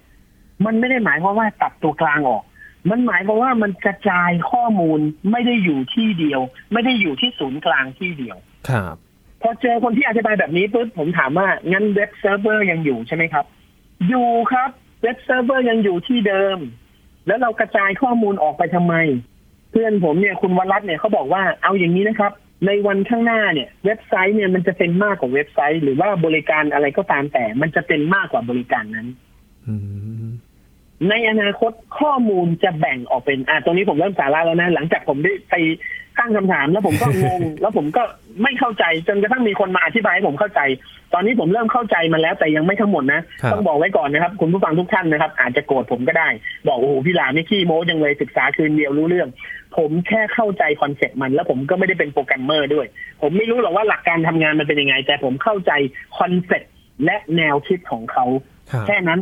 มันไม่ได้หมายความว่าตัดตัวกลางออกมันหมายความว่ามันกระจายข้อมูลไม่ได้อยู่ที่เดียว ไม่ได้อยู่ที่ศูนย์กลางที่เดียว ครับพอเจอคนที่อธิบายแบบนี้ปุ๊บผมถามว่างั้นเว็บเซิร์ฟเวอร์ยังอยู่ใช่ไหมครับ อยู่ครับเว็บเซิร์ฟเวอร์ยังอยู่ที่เดิม แล้วเรากระจายข้อมูลออกไปทำไม เพื่อนผมเนี่ยคุณวรัตน์เนี่ยเขาบอกว่าเอาอย่างนี้นะครับ ในวันข้างหน้าเนี่ยเว็บไซต์เนี่ยมันจะเป็นมากกว่าเว็บไซต์ หรือว่าบริการอะไรก็ตามแต่ มันจะเป็นมากกว่าบริการนั้นอืมในอนาคตข้อมูลจะแบ่งออกเป็น อ่าตรงนี้ผมเริ่มสาระแล้วนะ หลังจากผมได้ไป ตั้งคำถามแล้วผมก็งง แล้วผมก็ไม่เข้าใจจนกระทั่งมีคนมาอธิบายให้ผมเข้าใจ ตอนนี้ผมเริ่มเข้าใจมันแล้วแต่ยังไม่ทั้งหมดนะครับต้องบอกไว้ก่อนนะครับ คุณผู้ฟังทุกท่านนะครับ อาจจะโกรธผมก็ได้ บอกโอ้โหพี่หลาไม่ขี้โม้จังเลยศึกษาคืนเดียวรู้เรื่อง ผมแค่เข้าใจคอนเซ็ปต์มัน แล้วผมก็ไม่ได้เป็นโปรแกรมเมอร์ด้วย ผมไม่รู้หรอกว่าหลักการทำงานมันเป็นยังไง แต่ผมเข้าใจคอนเซ็ปต์และแนวคิดของเขาครับแค่นั้น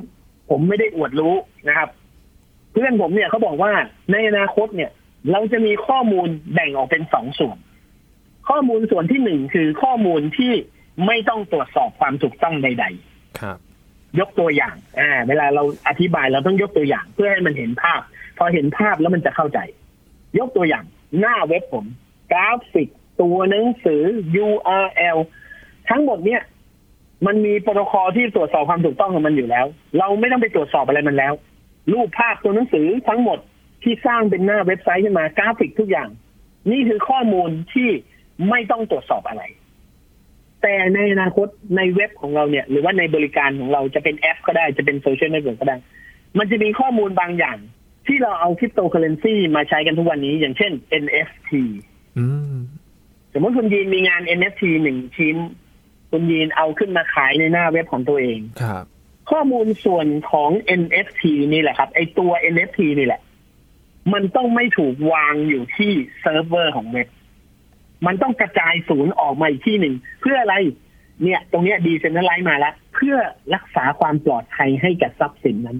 ผมไม่ได้อวดรู้นะครับ เพื่อนผมเนี่ยเขาบอกว่าในอนาคตเนี่ย เราจะมีข้อมูลแบ่งออกเป็นสองส่วน ข้อมูลส่วนที่หนึ่งคือข้อมูลที่ไม่ต้องตรวจสอบความถูกต้องใดครับๆยกตัวอย่าง อ่า เวลาเราอธิบายเราต้องยกตัวอย่าง เพื่อให้มันเห็นภาพ พอเห็นภาพแล้วมันจะเข้าใจ ยกตัวอย่างหน้าเว็บผม กราฟิก ตัวหนังสือ URL ทั้งหมดเนี่ย มันมีโปรโตคอลที่ตรวจสอบความถูกต้องของมันอยู่แล้ว เราไม่ต้องไปตรวจสอบอะไรมันแล้ว รูปภาพตัวหนังสือทั้งหมด ที่สร้างเป็นหน้าเว็บไซต์ขึ้นมากราฟิกทุกอย่าง นี่คือข้อมูลที่ไม่ต้องตรวจสอบอะไร แต่ในอนาคตในเว็บของเราเนี่ย หรือว่าในบริการของเราจะเป็นแอป ก็ได้จะเป็นโซเชียลเน็ตเวิร์กก็ได้ มันจะมีข้อมูลบางอย่าง ที่เราเอาคริปโตเคอเรนซีมาใช้กันทุกวันนี้ อย่างเช่น NFT อืมสมมติคุณยีนมีงาน NFT หนึ่งชิ้น คุณยีนเอาขึ้นมาขายในหน้าเว็บของตัวเองครับข้อมูลส่วนของ NFT นี่แหละครับ ไอตัว NFT นี่แหละ มันต้องไม่ถูกวางอยู่ที่เซิร์ฟเวอร์ของเว็บ มันต้องกระจายศูนย์ออกมาอีกที่หนึ่ง เพื่ออะไร เนี่ย ตรงเนี้ย decentralized มาแล้ว เพื่อรักษาความปลอดภัยให้กับทรัพย์สินนั้น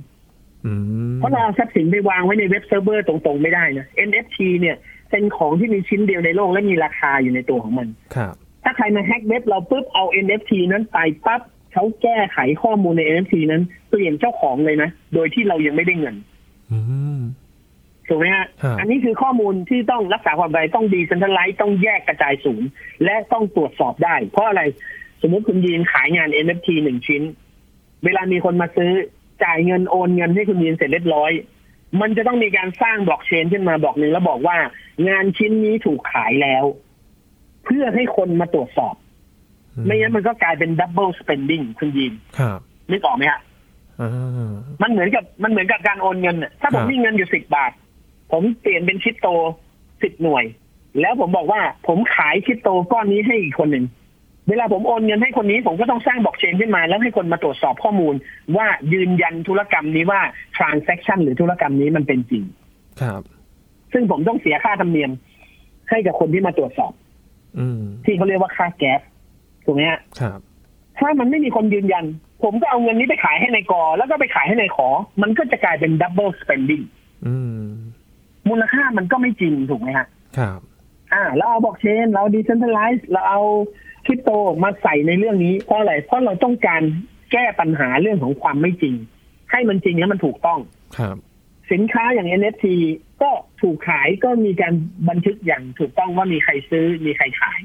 อืมเพราะเราเอาทรัพย์สินไปวางไว้ในเว็บเซิร์ฟเวอร์ตรงๆไม่ได้นะ NFT เนี่ยเป็นของที่มีชิ้นเดียวในโลกและมีราคาอยู่ในตัวของมันครับถ้าใครมาแฮกเว็บเราปุ๊บเอา NFT นั้นไปปั๊บเขาแก้ไขข้อมูลใน NFT นั้นเปลี่ยนเจ้าของเลยนะ โดยที่เรายังไม่ได้เงินอืม ถูกไหมฮะครับอันนี้คือข้อมูลที่ต้องรักษาความปลอดภัยต้องดีเซนทรัลไลซ์ต้องแยกกระจายศูนย์ และต้องตรวจสอบได้ เพราะอะไรสมมติคุณยีนขายงาน NFT หนึ่งชิ้น เวลามีคนมาซื้อจ่ายเงินโอนเงินให้คุณยีนเสร็จเรียบร้อย มันจะต้องมีการสร้างบล็อกเชนขึ้นมาบอกหนึ่งแล้วบอกว่า งานชิ้นนี้ถูกขายแล้ว เพื่อให้คนมาตรวจสอบ ไม่งั้นมันก็กลายเป็น double spending คุณยีนครับนึกออกไหมฮะอ่ามันเหมือนกับมันเหมือนกับการโอนเงินน่ะถ้าผมครับมีเงินอยู่สิบบาท ผมเปลี่ยนเป็นคริปโตสิบหน่วย แล้วผมบอกว่าผมขายคริปโตก้อนนี้ให้อีกคนหนึ่งเวลาผมโอนเงินให้คนนี้ผมก็ต้องสร้างบล็อกเชนขึ้นมา แล้วให้คนมาตรวจสอบข้อมูล ว่ายืนยันธุรกรรมนี้ว่า transaction หรือธุรกรรมนี้มันเป็นจริง ครับ ซึ่งผมต้องเสียค่าธรรมเนียม ให้กับคนที่มาตรวจสอบ อืมที่เขาเรียกว่าค่าแก๊สถูกไหมฮะครับ ถ้ามันไม่มีคนยืนยัน ผมก็เอาเงินนี้ไปขายให้นายกอ แล้วก็ไปขายให้นายขอ มันก็จะกลายเป็น double spending อืม มูลค่ามันก็ไม่จริงถูกไหมฮะครับอ่าเราเอาบล็อกเชน เรา decentralize เราเอาคริปโตมาใส่ในเรื่องนี้เพราะอะไรเพราะเราต้องการแก้ปัญหาเรื่องของความไม่จริง ให้มันจริงและมันถูกต้องครับสินค้าอย่าง NFT ก็ถูกขายก็มีการบันทึกอย่างถูกต้องว่ามีใครซื้อมีใครขาย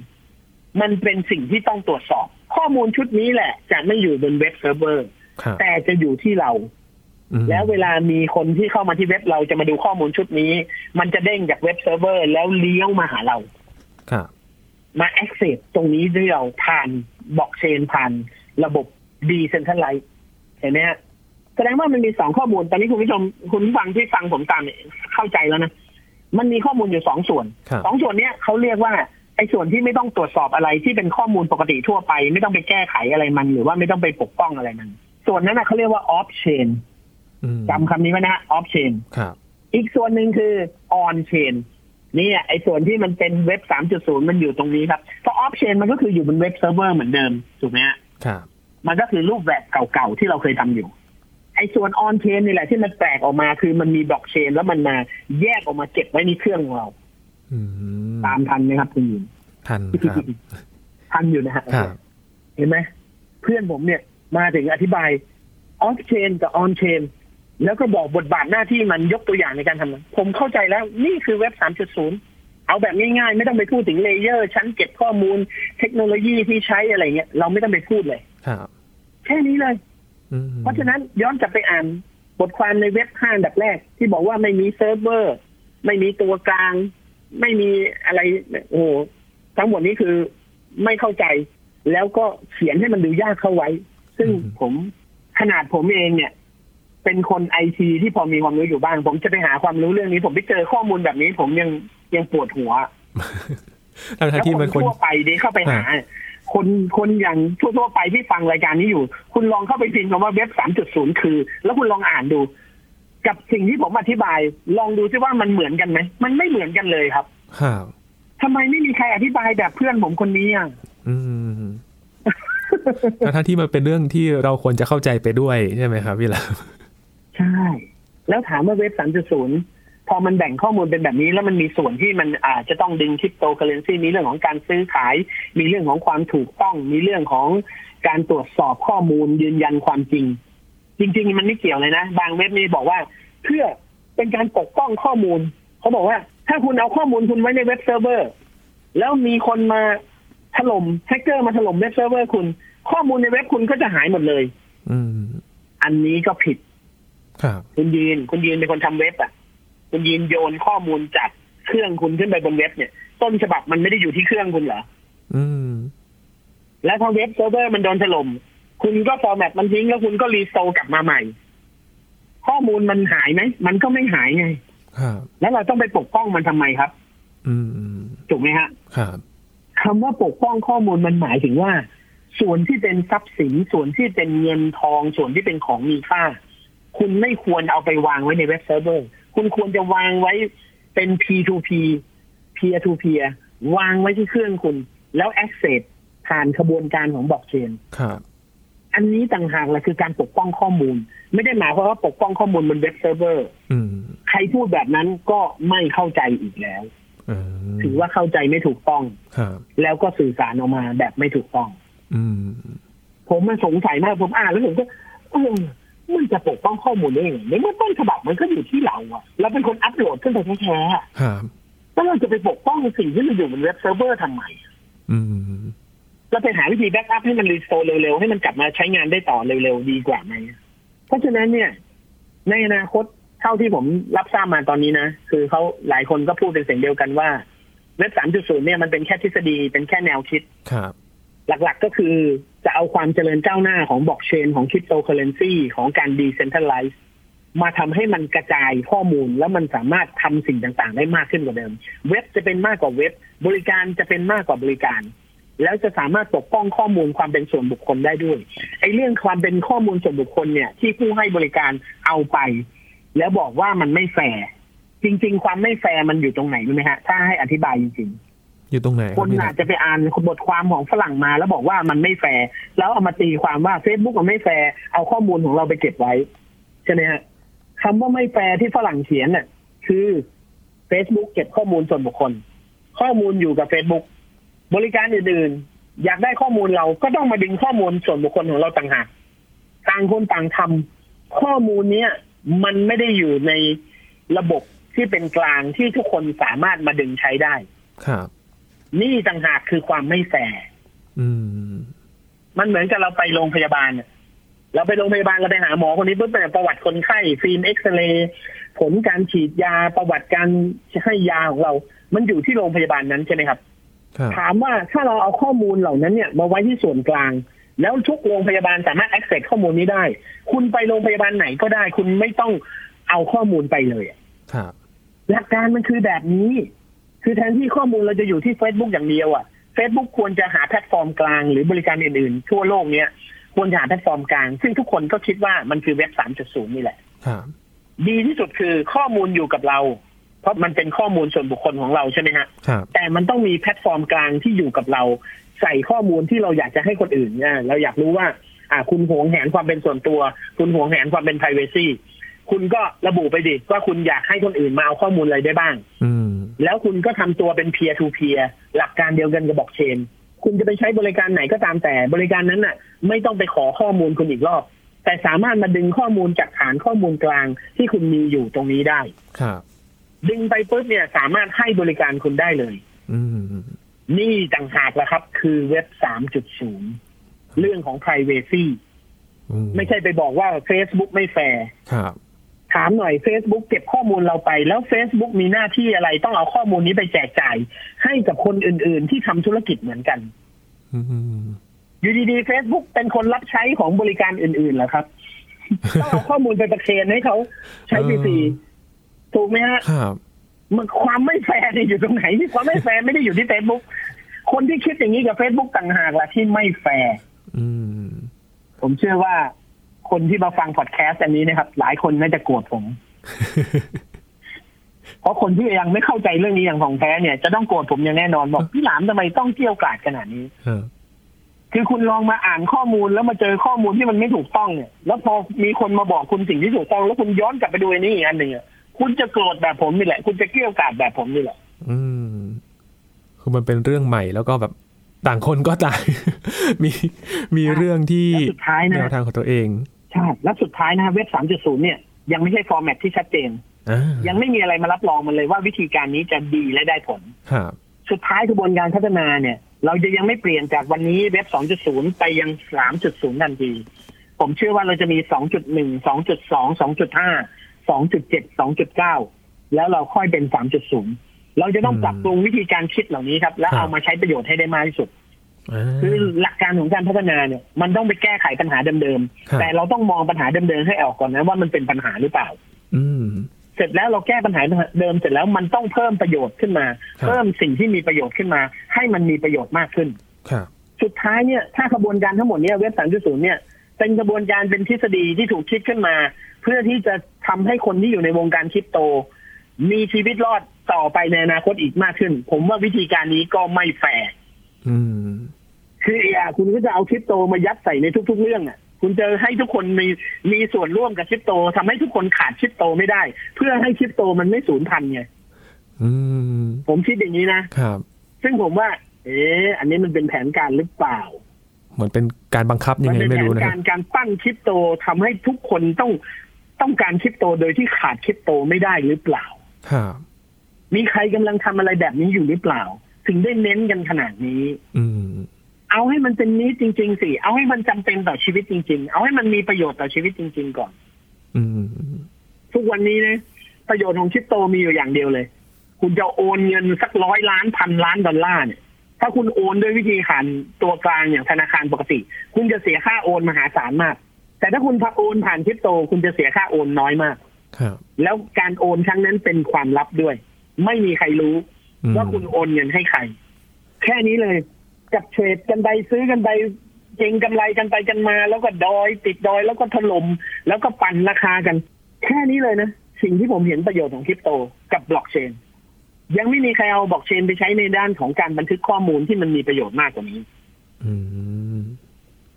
มันเป็นสิ่งที่ต้องตรวจสอบ ข้อมูลชุดนี้แหละ จะไม่อยู่บนเว็บเซิร์ฟเวอร์ครับแต่จะอยู่ที่เราอืม แล้วเวลามีคนที่เข้ามาที่เว็บเราจะมาดูข้อมูลชุดนี้ มันจะเด้งจากเว็บเซิร์ฟเวอร์ แล้วเลี้ยวมาหาเราครับมา access ตรงนี้ด้วยเราผ่านบล็อกเชนผ่านระบบ decentralized เห็นไหมฮะแสดงว่ามันมีสองข้อมูล ตอนนี้คุณผู้ชมคุณผู้ฟังที่ฟังผมตามเนี่ยเข้าใจแล้วนะ มันมีข้อมูลอยู่สองส่วนครับสองส่วนเนี้ยเขาเรียกว่าไอ้ส่วนที่ไม่ต้องตรวจสอบอะไรที่เป็นข้อมูลปกติทั่วไป ไม่ต้องไปแก้ไขอะไรมัน หรือว่าไม่ต้องไปปกป้องอะไรมัน ส่วนนั้นนะเขาเรียกว่า off chain อืม จำคำนี้ไว้นะฮะ off chain ครับอีกส่วนหนึ่งคือ on chain นี่ไอ้ส่วนที่มันเป็นเว็บ 3.0 มันอยู่ตรงนี้ครับ เพราะ off chain มันก็คืออยู่บนเว็บเซิร์ฟเวอร์เหมือนเดิม ถูกไหมฮะครับมันก็คือรูปแบบเก่าๆ ที่เราเคยทำอยู่ ไอ้ส่วน on chain นี่แหละที่มันแปลกออกมาคือมันมีบล็อกเชน แล้วมันมาแยกออกมาเก็บไว้ในเครื่องของเราอืมตามทันไหมครับคุณยีนทันครับทันอยู่นะฮะครับเห็นไหมเพื่อนผมเนี่ยมาถึงอธิบาย off chain กับ on chain แล้วก็บอกบทบาทหน้าที่มันยกตัวอย่างในการทำผมเข้าใจแล้วนี่คือเว็บ 3.0 เอาแบบง่ายๆ ไม่ต้องไปพูดถึง layer ชั้นเก็บข้อมูล เทคโนโลยีที่ใช้อะไรเงี้ยเราไม่ต้องไปพูดเลยครับแค่นี้เลยอืมเพราะฉะนั้นย้อนกลับไปอ่านบทความในเว็บห้าอันดับแรก ที่บอกว่าไม่มีเซิร์ฟเวอร์ ไม่มีตัวกลาง ไม่มีอะไรโอ้โหทั้งหมดนี้คือไม่เข้าใจ แล้วก็เขียนให้มันดูยากเข้าไว้ ซึ่งผมขนาดผมเองเนี่ย เป็นคนไอทีที่พอมีความรู้อยู่บ้าง ผมจะไปหาความรู้เรื่องนี้ ผมไปเจอข้อมูลแบบนี้ ผมยังยังปวดหัวทั้งแล้วที่คมันนคนทั่วไปดีเข้าไปหา คนคนอย่างทั่วๆไปที่ฟังรายการนี้อยู่ คุณลองเข้าไปพิมพ์คำว่าเว็บ3.0คือ แล้วคุณลองอ่านดู กับสิ่งที่ผมอธิบาย ลองดูซิว่ามันเหมือนกันไหมมันไม่เหมือนกันเลยครับครับทำไมไม่มีใครอธิบายแบบเพื่อนผมคนนี้อะอืมทั้งที่มันเป็นเรื่องที่เราควรจะเข้าใจไปด้วยใช่ไหมครับพี่ลา ใช่ แล้วถามว่าเว็บ3.0พอมันแบ่งข้อมูลเป็นแบบนี้แล้วมันมีส่วนที่มันอาจจะต้องดึงคริปโตเคอเรนซีมีเรื่องของการซื้อขาย มีเรื่องของความถูกต้อง มีเรื่องของการตรวจสอบข้อมูลยืนยันความจริง จริง ๆ มันไม่เกี่ยวเลยนะ บางเว็บนี้บอกว่า เพื่อเป็นการปกป้องข้อมูล เขาบอกว่า ถ้าคุณเอาข้อมูลคุณไว้ในเว็บเซิร์ฟเวอร์ แล้วมีคนมาถล่มแฮกเกอร์มาถล่มเว็บเซิร์ฟเวอร์คุณ ข้อมูลในเว็บคุณก็จะหายหมดเลย อืมอันนี้ก็ผิด ครับคุณยีนคุณยีนเป็นคนทำเว็บอะ คุณยีนโยนข้อมูลจากเครื่องคุณขึ้นไปบนเว็บเนี่ย ต้นฉบับมันไม่ได้อยู่ที่เครื่องคุณเหรออืม แล้วถ้าเว็บเซิร์ฟเวอร์มันโดนถล่มคุณก็ฟอร์แมตมันทิ้งแล้วคุณก็ restore กลับมาใหม่ ข้อมูลมันหายไหมมันก็ไม่หายไงครับแล้วเราต้องไปปกป้องมันทำไมครับ อืมถูกไหมฮะครับคำว่าปกป้องข้อมูลมันหมายถึงว่า ส่วนที่เป็นทรัพย์สินส่วนที่เป็นเงินทองส่วนที่เป็นของมีค่า คุณไม่ควรเอาไปวางไว้ในเว็บเซิร์ฟเวอร์ คุณควรจะวางไว้เป็น P2P peer to peer วางไว้ที่เครื่องคุณ แล้ว access ผ่านขบวนการของบล็อกเชนครับอันนี้ต่างหากแหละคือการปกป้องข้อมูล ไม่ได้หมายความว่าปกป้องข้อมูลบนเว็บเซิร์ฟเวอร์อืมใครพูดแบบนั้นก็ไม่เข้าใจอีกแล้วอืมถือว่าเข้าใจไม่ถูกต้องครับแล้วก็สื่อสารออกมาแบบไม่ถูกต้องอืมผมมันสงสัยมากผมอ่านแล้วผมก็เออ มันจะปกป้องข้อมูลได้ยังไงในเมื่อต้นฉบับมันก็อยู่ที่เราอะเราเป็นคนอัปโหลดขึ้นไปแท้ๆอะครับแล้วเราจะไปปกป้องสิ่งที่มันอยู่บนเว็บเซิร์ฟเวอร์ทำไมอืมเราไปหาวิธี backup ให้มัน restore เร็วๆ ให้มันกลับมาใช้งานได้ต่อเร็วๆ ดีกว่าไหม เพราะฉะนั้นเนี่ย ในอนาคตเท่าที่ผมรับทราบมาตอนนี้นะ คือเขาหลายคนก็พูดเป็นเสียงเดียวกันว่า เว็บ3.0เนี่ยมันเป็นแค่ทฤษฎีเป็นแค่แนวคิดครับ หลักๆก็คือจะเอาความเจริญก้าวหน้าของบล็อกเชนของคริปโตเคอเรนซีของการดีเซนทัลไลซ์มาทำให้มันกระจายข้อมูลแล้วมันสามารถทำสิ่งต่างๆ ได้มากขึ้นกว่าเดิม เว็บจะเป็นมากกว่าเว็บ บริการจะเป็นมากกว่าบริการ แล้วจะสามารถปกป้องข้อมูลความเป็นส่วนบุคคลได้ด้วยไอ้เรื่องความเป็นข้อมูลส่วนบุคคลเนี่ย ที่ผู้ให้บริการเอาไป แล้วบอกว่ามันไม่แฟร์จริง ๆ ความไม่แฟร์มันอยู่ตรงไหนรู้ไหมฮะถ้าให้อธิบายจริงๆ อยู่ตรงไหนครับพี่หลามอาจจะไปอ่านบทความของฝรั่งมาแล้วบอกว่ามันไม่แฟร์แล้วเอามาตีความว่า Facebook มันไม่แฟร์เอาข้อมูลของเราไปเก็บไว้ใช่ไหมฮะคำว่าไม่แฟร์ที่ฝรั่งเขียนน่ะคือ Facebook เก็บข้อมูลส่วนบุคคล ข้อมูลอยู่กับ Facebook บริการอื่นๆอยากได้ข้อมูลเราก็ต้องมาดึงข้อมูลส่วนบุคคลของเราต่างหากต่างคนต่างทำข้อมูลเนี้ยมันไม่ได้อยู่ในระบบที่เป็นกลางที่ทุกคนสามารถมาดึงใช้ได้ ครับ นี่ต่างหากคือความไม่แฟร์อืมมันเหมือนกับเราไปโรงพยาบาลน่ะเราไปโรงพยาบาลเราไปหาหมอคนนี้ปุ๊บเป็นประวัติคนไข้ฟิล์มเอ็กซเรย์ผลการฉีดยาประวัติการให้ยาของเรา มันอยู่ที่โรงพยาบาลนั้นใช่ไหมครับครับ ถามว่าถ้าเราเอาข้อมูลเหล่านั้นเนี่ย มาไว้ที่ส่วนกลาง แล้วทุกโรงพยาบาลสามารถ access ข้อมูลนี้ได้ คุณไปโรงพยาบาลไหนก็ได้ คุณไม่ต้องเอาข้อมูลไปเลยอะครับหลักการมันคือแบบนี้ คือแทนที่ข้อมูลเราจะอยู่ที่ Facebook อย่างเดียวอะ Facebook ควรจะหาแพลตฟอร์มกลางหรือบริการอื่นๆ ทั่วโลกเนี้ยควรจะหาแพลตฟอร์มกลาง ซึ่งทุกคนก็คิดว่ามันคือเว็บ 3.0 นี่แหละครับดีที่สุดคือข้อมูลอยู่กับเรา เพราะมันเป็นข้อมูลส่วนบุคคลของเราใช่ไหมฮะครับแต่มันต้องมีแพลตฟอร์มกลางที่อยู่กับเรา ใส่ข้อมูลที่เราอยากจะให้คนอื่นเนี่ยเราอยากรู้ว่า อ่า คุณหวงแหนความเป็นส่วนตัว คุณหวงแหนความเป็น p r i เวซีคุณก็ระบุไปดิว่าคุณอยากให้คนอื่นมาเอาข้อมูลอะไรได้บ้างอืม แล้วคุณก็ทำตัวเป็น peer to peer หลักการเดียวกันกับบล็อกเชน คุณจะไปใช้บริการไหนก็ตามแต่บริการนั้นน่ะ ไม่ต้องไปขอข้อมูลคุณอีกรอบแต่แต่สามารถมาดึงข้อมูลจากฐานข้อมูลกลางที่คุณมีอยู่ตรงนี้ได้ครับดึงไปปุ๊บเนี่ยสามารถให้บริการคุณได้เลยอืมนี่ต่างหากละครับ คือเว็บ3.0เรื่องของ privacy อืไม่ใช่ไปบอกว่า Facebook ไม่แฟร์ครับ ถามหน่อย Facebook เก็บข้อมูลเราไป แล้ว Facebook มีหน้าที่อะไร ต้องเอาข้อมูลนี้ไปแจกจ่าย ให้กับคนอื่น ๆ ที่ทำธุรกิจเหมือนกันอืมอยู่ดีๆ Facebook เป็นคนรับใช้ของบริการอื่นๆเหรอครับ ต้องเอาข้อมูลไปประเคนให้เขาใช้ฟรีๆถูกไหมฮะครับมันความไม่แฟร์เนี่ยอยู่ตรงไหนที่ความไม่แฟร์ไม่ได้อยู่ที่ Facebook คนที่คิดอย่างนี้กับ Facebook ต่างหากล่ะที่ไม่แฟร์อืมผมเชื่อว่า คนที่มาฟังพอดแคสต์อันนี้นะครับ หลายคนน่าจะโกรธผม เพราะคนที่ยังไม่เข้าใจเรื่องนี้อย่างของแท้เนี่ย จะต้องโกรธผมอย่างแน่นอนบอกพี่หลามทำไมต้องเกรี้ยวกราดขนาดนี้ครับคือคุณลองมาอ่านข้อมูลแล้วมาเจอข้อมูลที่มันไม่ถูกต้องเนี่ย แล้วพอมีคนมาบอกคุณสิ่งที่ถูกต้อง แล้วคุณย้อนกลับไปดูอันนี้อีกอันหนึ่งอะคุณจะโกรธแบบผมนี่แหละ คุณจะเกลี้ยวกล่อมแบบผมนี่แหละ อืม คือมันเป็นเรื่องใหม่แล้วก็แบบต่างคนก็ต่างมีมีเรื่องที่และสุดท้ายนะแนวทางของตัวเองใช่แล้วสุดท้ายนะเว็บ3.0เนี่ยยังไม่ใช่ฟอร์แมตที่ชัดเจนอ่ายังไม่มีอะไรมารับรองมันเลยว่าวิธีการนี้จะดีและได้ผลครับสุดท้ายกระบวนการพัฒนาเนี่ย เราจะยังไม่เปลี่ยนจากวันนี้เว็บ 2.0 ไปยัง 3.0 ทันที ผมเชื่อว่าเราจะมี 2.1 2.2 2.5 2.7 2.9 แล้วเราค่อยเป็น 3.0 เราจะต้องปรับปรุงวิธีการคิดเหล่านี้ครับ แล้วเอามาใช้ประโยชน์ให้ได้มากที่สุดอ่า คือหลักการของการพัฒนาเนี่ย มันต้องไปแก้ไขปัญหาเดิมครับๆแต่เราต้องมองปัญหาเดิมๆให้ออกก่อนนะว่ามันเป็นปัญหาหรือเปล่า อืมเสร็จแล้วเราแก้ปัญหาเดิมเสร็จแล้วมันต้องเพิ่มประโยชน์ขึ้นมาครับเพิ่มสิ่งที่มีประโยชน์ขึ้นมา ให้มันมีประโยชน์มากขึ้นครับสุดท้ายเนี่ยถ้ากระบวนการทั้งหมดเนี่ยเว็บ3.0เนี่ยเป็นกระบวนการเป็นทฤษฎีที่ถูกคิดขึ้นมา เพื่อที่จะทำให้คนที่อยู่ในวงการคริปโต มีชีวิตรอดต่อไปในอนาคตอีกมากขึ้น ผมว่าวิธีการนี้ก็ไม่แฟร์ อืมคืออะคุณก็จะเอาคริปโตมายัดใส่ในทุก ๆ เรื่องอะคุณจะให้ทุกคนมีมีส่วนร่วมกับคริปโตทำให้ทุกคนขาดคริปโตไม่ได้ เพื่อให้คริปโตมันไม่สูญพันธุ์ไงอืมผมคิดอย่างนี้นะครับ ซึ่งผมว่า เอ๊ะอันนี้มันเป็นแผนการหรือเปล่า เหมือนเป็นการบังคับยังไงเป็นไม่แผรู้นนะคการับรการปั้นคริปโตทำให้ทุกคนต้องต้องการคริปโตโดยที่ขาดคริปโตไม่ได้หรือเปล่าครับมีใครกำลังทำอะไรแบบนี้อยู่หรือเปล่า ถึงได้เน้นกันขนาดนี้ อืม เอาให้มันเป็นนี้จริง ๆ สิ เอาให้มันจำเป็นต่อชีวิตจริง ๆ เอาให้มันมีประโยชน์ต่อชีวิตจริง ๆ ก่อน อืมทุกวันนี้นะประโยชน์ของคริปโตมีอยู่อย่างเดียวเลย คุณจะโอนเงินสักร้อยล้านพันล้านดอลลาร์เนี่ยถ้าคุณโอนด้วยวิธีผ่านตัวกลางอย่างธนาคารปกติ คุณจะเสียค่าโอนมหาศาลมาก แต่ถ้าคุณโอนผ่านคริปโต คุณจะเสียค่าโอนน้อยมากครับแล้วการโอนครั้งนั้นเป็นความลับด้วย ไม่มีใครรู้อืมว่าคุณโอนเงินให้ใคร แค่นี้เลย จับเทรดกันไปซื้อกันไปเจงกำไรกันไปกันมา แล้วก็ดอย ติดดอยแล้วก็ถล่มแล้วก็ปั่นราคากัน แค่นี้เลยนะ สิ่งที่ผมเห็นประโยชน์ของคริปโตกับบล็อกเชน ยังไม่มีใครเอาบล็อกเชนไปใช้ในด้านของการบันทึกข้อมูลที่มันมีประโยชน์มากกว่านี้อืม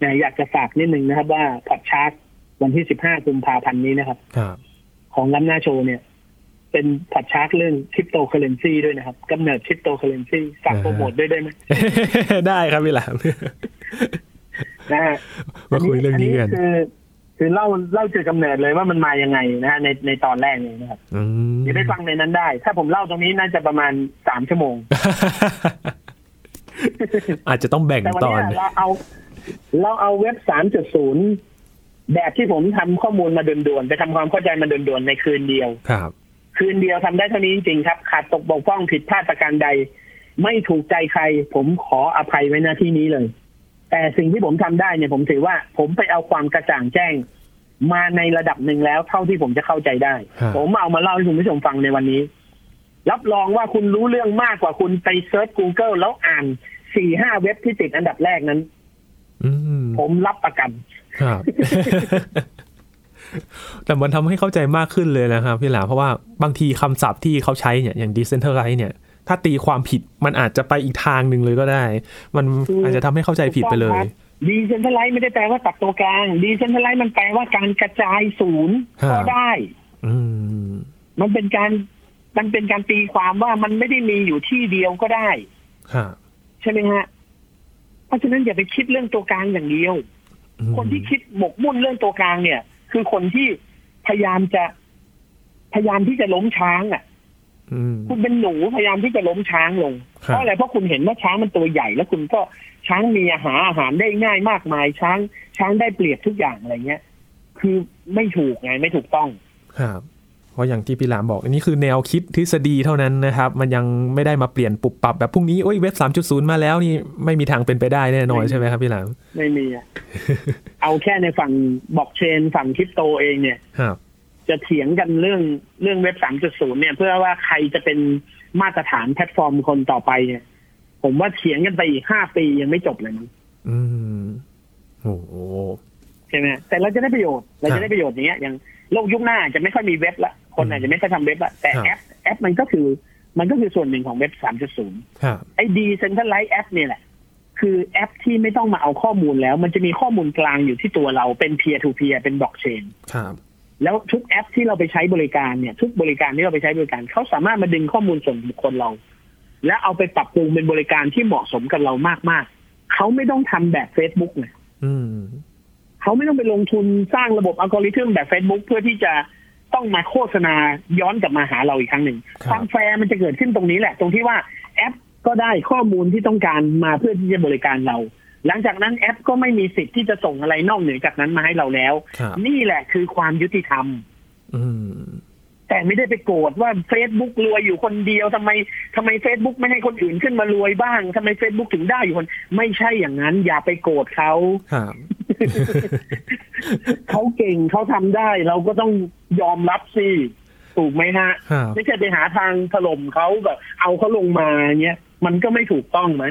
นะอยากจะฝากนิดนึงนะครับ ว่าพอดชาร์ตวันที่15กุมภาพันธ์นี้นะครับครับ ของล้ำหน้าโชว์เนี่ย เป็นพอดแคสต์เรื่องคริปโตเคอเรนซีด้วยนะครับกำเนิดคริปโตเคอเรนซีฝากโปรโมทด้วยได้ไหมได้ครับพี่หลามนะฮะมาคุยเรื่องนี้กันคือคือเล่าเล่าจุดกำเนิดเลยว่ามันมายังไงนะฮะในในตอนแรกนี้นะครับอืมเดี๋ยวไปฟังในนั้นได้ ถ้าผมเล่าตรงนี้น่าจะประมาณสามชั่วโมง อาจจะต้องแบ่งวันแต่ตอเนี้ยเราเอา เราเอาเว็บสามจุดศูนย์แบบที่ผมทำข้อมูลมาด่วนๆไปทำความเข้าใจมาด่วนๆในคืนเดียวครับ คืนเดียวทำได้เท่านี้จริงๆครับ ขาดตกบกพร่องผิดพลาดประการใด ไม่ถูกใจใคร ผมขออภัยไว้หน้าที่นี้เลย แต่สิ่งที่ผมทำได้เนี่ยผมถือว่าผมไปเอาความกระจ่างแจ้ง มาในระดับหนึ่งแล้ว เท่าที่ผมจะเข้าใจได้ครับผมเอามาเล่าให้คุณผู้ชมฟังในวันนี้ รับรองว่าคุณรู้เรื่องมากกว่าคุณไปเซิร์ช Google แล้วอ่านสี่ห้าเว็บที่ติดอันดับแรกนั้นอืมผมรับประกันครับ แต่มันทำให้เข้าใจมากขึ้นเลยนะครับพี่หลามเพราะว่าบางทีคำศัพท์ที่เขาใช้เนี่ยอย่าง decentralize เนี่ย ถ้าตีความผิดมันอาจจะไปอีกทางหนึ่งเลยก็ได้ มันถูกอาจจะทำให้เข้าใจผิดไปเลยดีเซนท r ไลซ์ไม่ได้แปลว่าตัดตัวกลางดีเซนท r ไลซ์มันแปลว่าการกระจายศูนย์ครับก็ได้อืมมันเป็นการมันเป็นการตีความว่ามันไม่ได้มีอยู่ที่เดียวก็ได้ครับใช่ไหมฮะ เพราะฉะนั้นอย่าไปคิดเรื่องตัวกลางอย่างเดียว คนที่คิดหมกมุ่นเรื่องตัวกลางเนี่ย คือคนที่พยายามจะ พยายามที่จะล้มช้างอะอืมคุณเป็นหนูพยายามที่จะล้มช้างลงครับเพราะอะไรเพราะคุณเห็นว่าช้างมันตัวใหญ่ แล้วคุณก็ช้างมีอาหารอาหารได้ง่ายมากมาย ช้างช้างได้เปรียบทุกอย่างอะไรเงี้ย คือไม่ถูกไงไม่ถูกต้อง ครับ เพราะอย่างที่พี่หลามบอกอันนี้คือแนวคิดทฤษฎีเท่านั้นนะครับ มันยังไม่ได้มาเปลี่ยนปรับปรับแบบพรุ่งนี้โอ้ยเว็บ 3.0 มาแล้วนี่ไม่มีทางเป็นไปได้แน่นอนไม่ใช่ไหมครับพี่หลาม ไม่มีอะเอาแค่ในฝั่งบล็อกเชนฝั่งคริปโตเองเนี่ยครับจะเถียงกันเรื่องเรื่องเว็บ 3.0 เนี่ย เพื่อว่าใครจะเป็นมาตรฐานแพลตฟอร์มคนต่อไปเนี่ย ผมว่าเถียงกันไปอีกห้าปียังไม่จบเลยมั้งอืมโอ้โหใช่ไหมแต่เราจะได้ประโยชน์ครับเราจะได้ประโยชน์อย่างเงี้ยอย่างโลกยุคหน้าจะไม่ค่อยมีเว็บละคนอาจจะไม่ค่อยทำเว็บละแต่ครับแอปแอปมันก็คือ มันก็คือส่วนหนึ่งของเว็บ3.0ครับไอ้ decentralized app เนี่ยแหละคือแอปที่ไม่ต้องมาเอาข้อมูลแล้ว มันจะมีข้อมูลกลางอยู่ที่ตัวเราเป็น peer to peer เป็นบล็อกเชนครับแล้วทุกแอปที่เราไปใช้บริการเนี่ย ทุกบริการที่เราไปใช้บริการเขาสามารถมาดึงข้อมูลส่วนบุคคลเรา และเอาไปปรับปรุงเป็นบริการที่เหมาะสมกับเรามากๆเขาไม่ต้องทำแบบ Facebook ไงอืม เขาไม่ต้องไปลงทุนสร้างระบบอัลกอริทึมแบบ Facebook เพื่อที่จะต้องมาโฆษณาย้อนกลับมาหาเราอีกครั้งหนึ่งครับความแฟร์มันจะเกิดขึ้นตรงนี้แหละ ตรงที่ว่าแอปก็ได้ข้อมูลที่ต้องการมาเพื่อที่จะบริการเรา หลังจากนั้นแอปก็ไม่มีสิทธิ์ที่จะส่งอะไรนอกเหนือจากนั้นมาให้เราแล้วครับนี่แหละคือความยุติธรรมอืม แต่ไม่ได้ไปโกรธว่า Facebook รวยอยู่คนเดียวทำไมทำไม Facebook ไม่ให้คนอื่นขึ้นมารวยบ้างทำไม Facebook ถึงได้อยู่คน ไม่ใช่อย่างนั้น อย่าไปโกรธเขาครับเขาเก่งเขาทำได้ เราก็ต้องยอมรับสิถูกไหมฮะครับไม่ใช่ไปหาทางถล่มเขาแบบ เอาเขาลงมาเงี้ยมันก็ไม่ถูกต้องไหม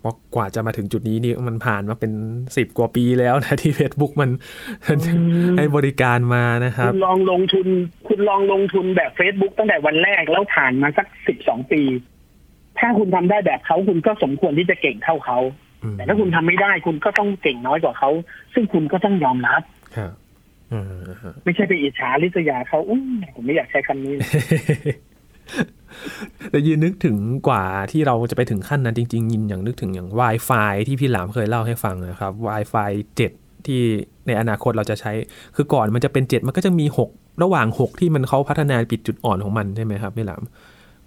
เออเพราะกว่าจะมาถึงจุดนี้นี่มันผ่านมาเป็นสิบกว่าปีแล้วนะที่ Facebook มันให้บริการมานะครับ คุณลองลงทุน คุณลองลงทุนแบบ Facebook ตั้งแต่วันแรกแล้วผ่านมาสักสิบสองปี ถ้าคุณทำได้แบบเขาคุณก็สมควรที่จะเก่งเท่าเขาอืมแต่ถ้าคุณทำไม่ได้คุณก็ต้องเก่งน้อยกว่าเขา ซึ่งคุณก็ต้องยอมรับครับอ่าฮะไม่ใช่ไปอิจฉาริษยาเขาอุ้ยผมไม่อยากใช้คำนี้เลย แต่ยืนนึกถึงกว่าที่เราจะไปถึงขั้นนั้นจริง ๆ ยินอย่างนึกถึงอย่าง Wi-Fi ที่พี่หลามเคยเล่าให้ฟังนะครับ Wi-Fi 7 ที่ในอนาคตเราจะใช้ คือก่อนมันจะเป็น 7 มันก็จะมี 6 ระหว่าง 6 ที่มันเขาพัฒนาปิดจุดอ่อนของมันใช่ไหมครับพี่หลาม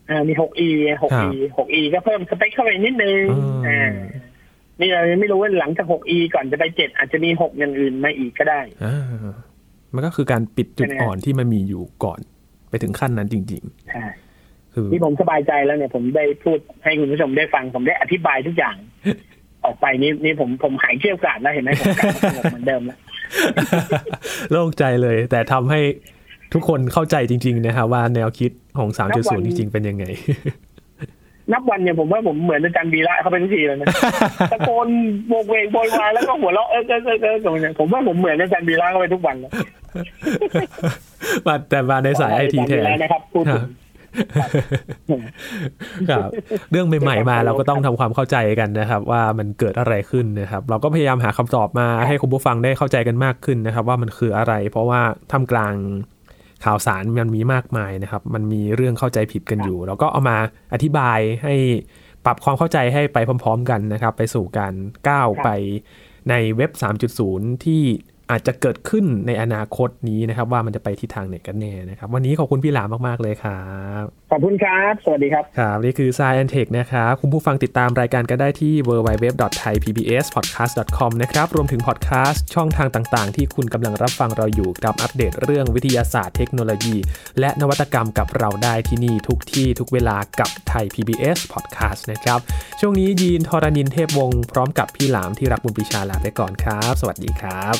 อ่ามี 6e 6e 6e ก็เพิ่มสเปคเข้าไปนิดนึงอืมอ่านี่เรายังไม่รู้ว่าหลังจาก 6e ก่อนจะไป 7 อาจจะมี 6 อย่างอื่นมาอีกก็ได้อ่ามันก็คือการปิดจุดใช่ไหมอ่อนที่มันมีอยู่ก่อนไปถึงขั้นนั้นจริงใช่ๆคือ ที่ผมสบายใจแล้วเนี่ย ผมได้พูดให้คุณผู้ชมได้ฟัง ผมได้อธิบายทุกอย่าง ออกไปนี่นี่ผมผมหายเชี่ยวกราดแล้วเห็นไหมผมกลับมาสงบเหมือนเดิมแล้วโล่งใจเลย แต่ทำให้ทุกคนเข้าใจจริง ๆ นะครับว่าแนวคิดของ 3.0 จริง ๆ เป็นยังไง นับวันเนี่ยผมว่าผมเหมือนอาจารย์วีระเขาไปทุกทีเลยนะตะโกนโบกเวกโวยวายแล้วก็หัวเราะเออเออเออเออผมผมว่าผมเหมือนอาจารย์วีระเขาไปทุกวันเลยมาแต่มาในสายไอทีแทนแล้วนะครับพูดถึง ครับเรื่องใหม่ๆมาเราก็ต้องทำความเข้าใจกันนะครับ ว่ามันเกิดอะไรขึ้นนะครับ เราก็พยายามหาคำตอบมาให้คุณผู้ฟังได้เข้าใจกันมากขึ้นนะครับ ว่ามันคืออะไร เพราะว่าท่ามกลางข่าวสารมันมีมากมายนะครับ มันมีเรื่องเข้าใจผิดกันอยู่ เราก็เอามาอธิบายให้ปรับความเข้าใจให้ไปพร้อม ๆ กันนะครับ ไปสู่การก้าวไปในเว็บ 3.0 ที่ อาจจะเกิดขึ้นในอนาคตนี้นะครับ ว่ามันจะไปทิศทางไหนกันแน่นะครับ วันนี้ขอบคุณพี่หลามมาก ๆ เลยครับ ขอบคุณครับ สวัสดีครับครับนี่คือ Science Tech นะครับ คุณผู้ฟังติดตามรายการก็ได้ที่ www.thaipbspodcast.com นะครับ รวมถึงพอดแคสต์ช่องทางต่าง ๆ ที่คุณกำลังรับฟังเราอยู่กับอัปเดตเรื่องวิทยาศาสตร์เทคโนโลยี และนวัตกรรมกับเราได้ที่นี่ทุกที่ทุกเวลากับไทย PBS Podcast นะครับ ช่วงนี้ยีนทรณินเทพวงศ์พร้อมกับพี่หลามที่รักบุญปรีชาลาไปก่อนครับ สวัสดีครับ